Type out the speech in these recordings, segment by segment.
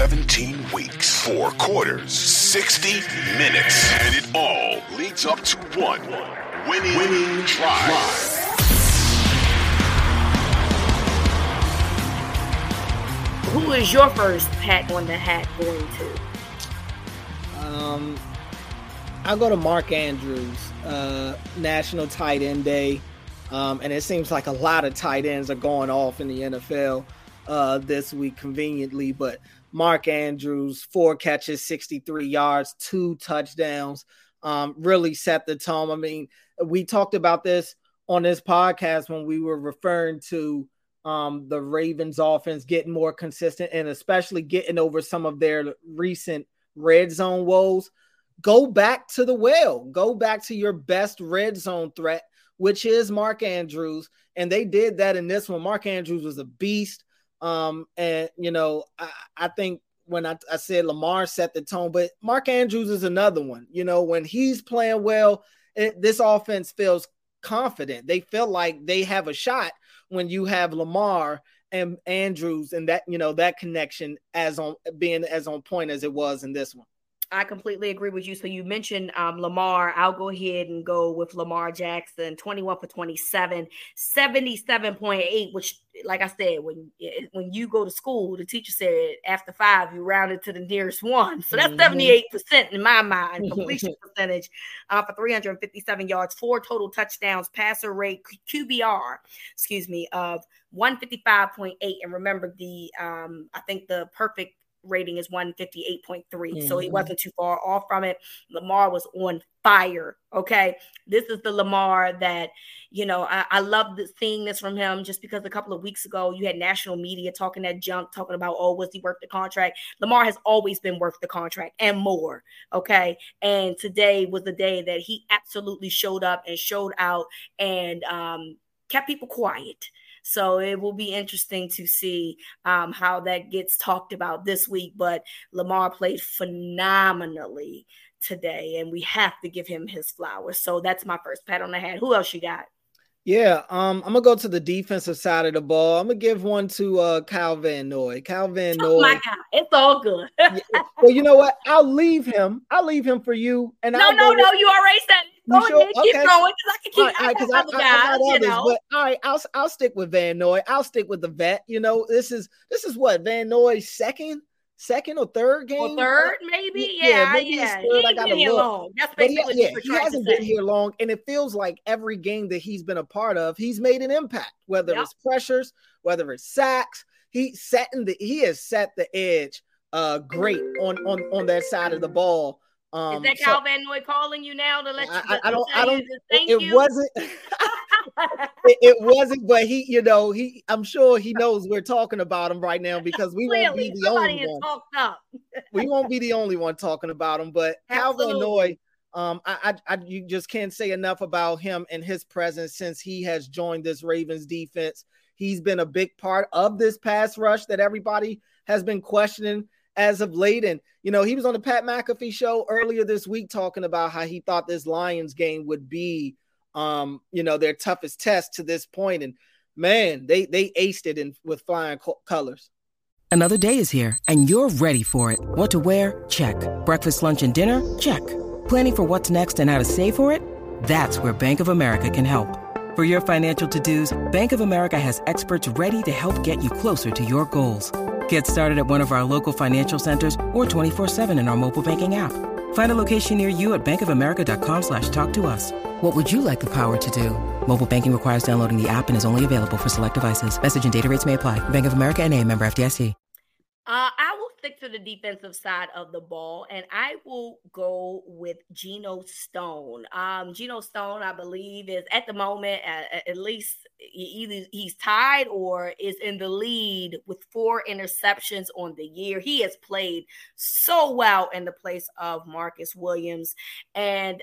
17 weeks, four quarters, 60 minutes, and it all leads up to one winning, winning drive. Who is your first pat on the hat going to? Um, I'll go to Mark Andrews, uh, National Tight End Day. Um, and it seems like a lot of tight ends are going off in the NFL uh, this week conveniently. But Mark Andrews, four catches, 63 yards, two touchdowns, um, really set the tone. I mean, we talked about this on this podcast when we were referring to um, the Ravens offense getting more consistent and especially getting over some of their recent red zone woes. Go back to the well, go back to your best red zone threat, which is Mark Andrews. And they did that in this one. Mark Andrews was a beast. Um, and you know, I, I think when I, I said Lamar set the tone, but Mark Andrews is another one. You know, when he's playing well, it, this offense feels confident. They feel like they have a shot when you have Lamar and Andrews and that you know that connection as on being as on point as it was in this one. I completely agree with you. So you mentioned um, Lamar. I'll go ahead and go with Lamar Jackson, 21 for 27, 77.8, which, like I said, when when you go to school, the teacher said after five, you round it to the nearest one. So that's mm-hmm. 78% in my mind, completion percentage uh, for 357 yards, four total touchdowns, passer rate, QBR, excuse me, of 155.8. And remember, the um, I think the perfect rating is 158.3. Mm-hmm. So he mm-hmm. wasn't too far off from it. Lamar was on fire. Okay. This is the Lamar that, you know, I, I love seeing this from him just because a couple of weeks ago you had national media talking that junk, talking about, oh, was he worth the contract? Lamar has always been worth the contract and more. Okay. And today was the day that he absolutely showed up and showed out and um, kept people quiet. So it will be interesting to see um, how that gets talked about this week. But Lamar played phenomenally today, and we have to give him his flowers. So that's my first pat on the head. Who else you got? Yeah, um, I'm gonna go to the defensive side of the ball. I'm gonna give one to uh Kyle Van Noy. Kyle Van Noy. Oh my god, it's all good. well, you know what? I'll leave him. I'll leave him for you. And no, I'll no, no. You already said. Go sure? ahead, keep okay. going because I can keep. All right, I, I, I, got others, know. but all right, I'll I'll stick with Van Noy. I'll stick with the vet. You know, this is this is what Van Noy's second second or third game. Or third, maybe. Yeah, yeah. Maybe yeah. Third. I got to look. That's basically he, yeah, he hasn't been here long, and it feels like every game that he's been a part of, he's made an impact. Whether yep. it's pressures, whether it's sacks, he setting the he has set the edge. Uh, great on on on that side of the ball. Um, Is that so, Kyle Van Noy calling you now to let you? I, I don't. I don't. Thank It, it wasn't. it, it, wasn't, but he, you know, he. I'm sure he knows we're talking about him right now because we Clearly, won't be the only one. We won't be the only one talking about him. But Kyle Van Noy, um, I, I, I, you just can't say enough about him and his presence since he has joined this Ravens defense. He's been a big part of this pass rush that everybody has been questioning as of late. And, you know, he was on the Pat McAfee show earlier this week talking about how he thought this Lions game would be, um, you know, their toughest test to this point. And man, they they aced it in with flying co- colors. Another day is here and you're ready for it. What to wear? Check. Breakfast, lunch, and dinner? Check. Planning for what's next and how to save for it? That's where Bank of America can help. For your financial to-dos, Bank of America has experts ready to help get you closer to your goals. Get started at one of our local financial centers or 24-7 in our mobile banking app. Find a location near you at bankofamerica.com slash talk to us. What would you like the power to do? Mobile banking requires downloading the app and is only available for select devices. Message and data rates may apply. Bank of America and a member FDIC. Uh, I will stick to the defensive side of the ball, and I will go with Geno Stone. Um, Geno Stone, I believe, is at the moment at, at least either he's tied or is in the lead with four interceptions on the year. He has played so well in the place of Marcus Williams, and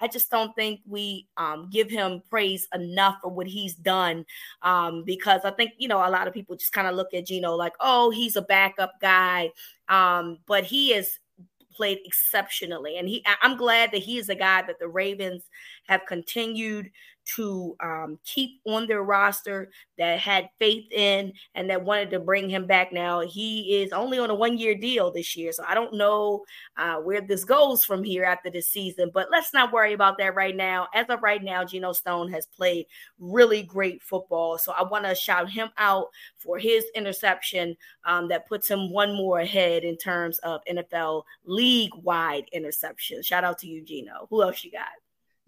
I just don't think we um, give him praise enough for what he's done um, because I think, you know, a lot of people just kind of look at Geno like, oh, he's a backup guy. Um, but he is played exceptionally. And he I'm glad that he is a guy that the Ravens have continued to um, keep on their roster that had faith in and that wanted to bring him back. Now he is only on a one year deal this year, so I don't know uh, where this goes from here after this season. But let's not worry about that right now. As of right now, Geno Stone has played really great football, so I want to shout him out for his interception um, that puts him one more ahead in terms of NFL league wide interceptions. Shout out to you, Geno. Who else you got?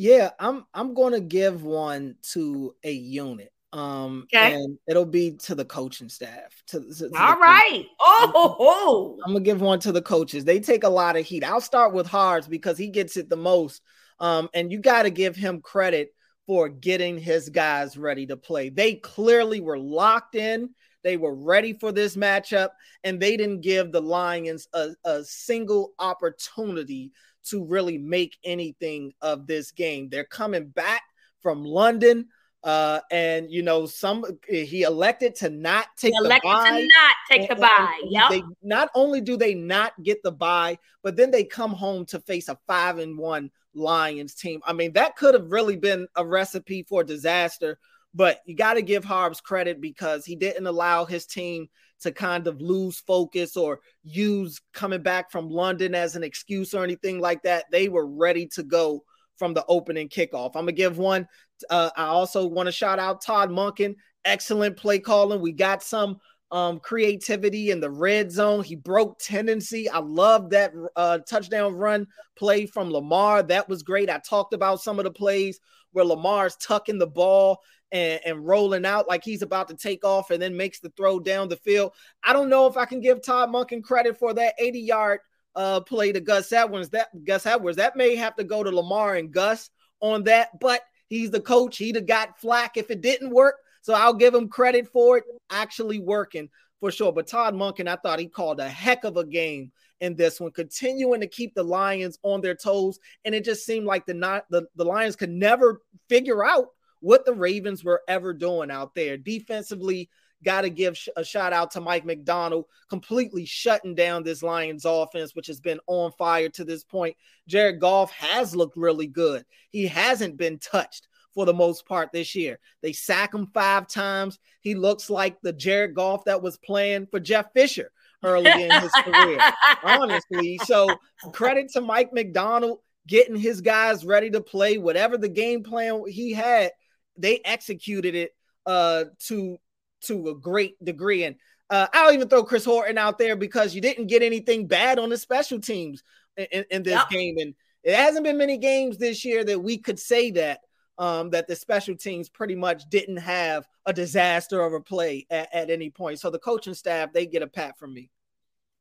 Yeah, I'm I'm going to give one to a unit. Um, okay. and it'll be to the coaching staff. To, to, to All right. Oh, I'm, I'm, gonna give one to the coaches. They take a lot of heat. I'll start with Harbs because he gets it the most. Um, and you got to give him credit for getting his guys ready to play. They clearly were locked in. They were ready for this matchup, and they didn't give the Lions a, a single opportunity to really make anything of this game. They're coming back from London. Uh, and you know, some he elected to not take he elected the bye. to not take the bye. Yep. They not only do they not get the bye, but then they come home to face a five and one Lions team. I mean, that could have really been a recipe for disaster. But you got to give Harbs credit because he didn't allow his team to kind of lose focus or use coming back from London as an excuse or anything like that. They were ready to go from the opening kickoff. I'm gonna give one. Uh, I also want to shout out Todd Monken. Excellent play calling. We got some um, creativity in the red zone. He broke tendency. I love that uh, touchdown run play from Lamar. That was great. I talked about some of the plays where Lamar's tucking the ball and, and rolling out like he's about to take off and then makes the throw down the field. I don't know if I can give Todd Monken credit for that 80 yard uh, play to Gus Edwards. That Gus Edwards that may have to go to Lamar and Gus on that, but he's the coach. He'd have got flack if it didn't work. So I'll give him credit for it actually working for sure. But Todd Monken, I thought he called a heck of a game in this one, continuing to keep the Lions on their toes. And it just seemed like the not the, the Lions could never figure out what the Ravens were ever doing out there. Defensively, got to give a shout out to Mike Macdonald, completely shutting down this Lions offense, which has been on fire to this point. Jared Goff has looked really good. He hasn't been touched for the most part this year. They sack him five times. He looks like the Jared Goff that was playing for Jeff Fisher early in his career, honestly. So credit to Mike Macdonald getting his guys ready to play whatever the game plan he had they executed it uh, to to a great degree. And uh, I'll even throw Chris Horton out there because you didn't get anything bad on the special teams in, in this yep. game, and it hasn't been many games this year that we could say that um, that the special teams pretty much didn't have a disaster of a play at, at any point. So the coaching staff they get a pat from me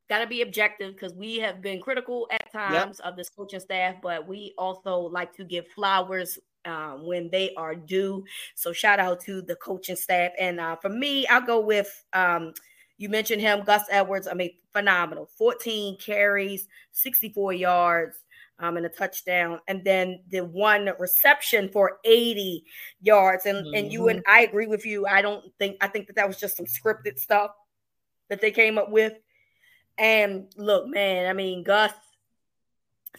got to be objective because we have been critical at times yep. of this coaching staff, but we also like to give flowers um, when they are due. So shout out to the coaching staff. And uh, for me, I'll go with um, you mentioned him, Gus Edwards. I mean, phenomenal. 14 carries, 64 yards. Um, and a touchdown, and then the one reception for 80 yards. And mm-hmm. and you and mm-hmm. I agree with you. I don't think I think that that was just some scripted stuff that they came up with. And look, man, I mean, Gus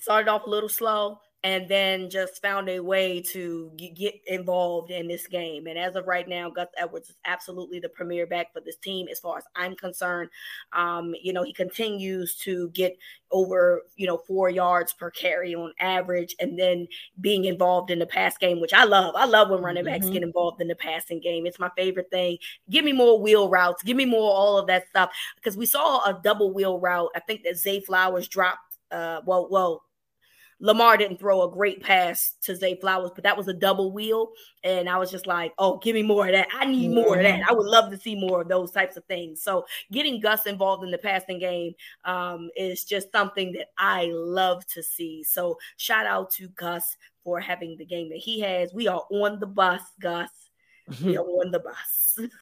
started off a little slow, and then just found a way to get involved in this game. And as of right now, Gus Edwards is absolutely the premier back for this team, as far as I'm concerned. Um, you know, he continues to get over, you know, four yards per carry on average, and then being involved in the pass game, which I love. I love when running backs mm-hmm. get involved in the passing game. It's my favorite thing. Give me more wheel routes. Give me more all of that stuff because we saw a double wheel route. I think that Zay Flowers dropped. Uh, well, well, Lamar didn't throw a great pass to Zay Flowers, but that was a double wheel. And I was just like, oh, give me more of that. I need more of that. I would love to see more of those types of things. So getting Gus involved in the passing game um, is just something that I love to see. So shout out to Gus for having the game that he has. We are on the bus, Gus. We are on the bus.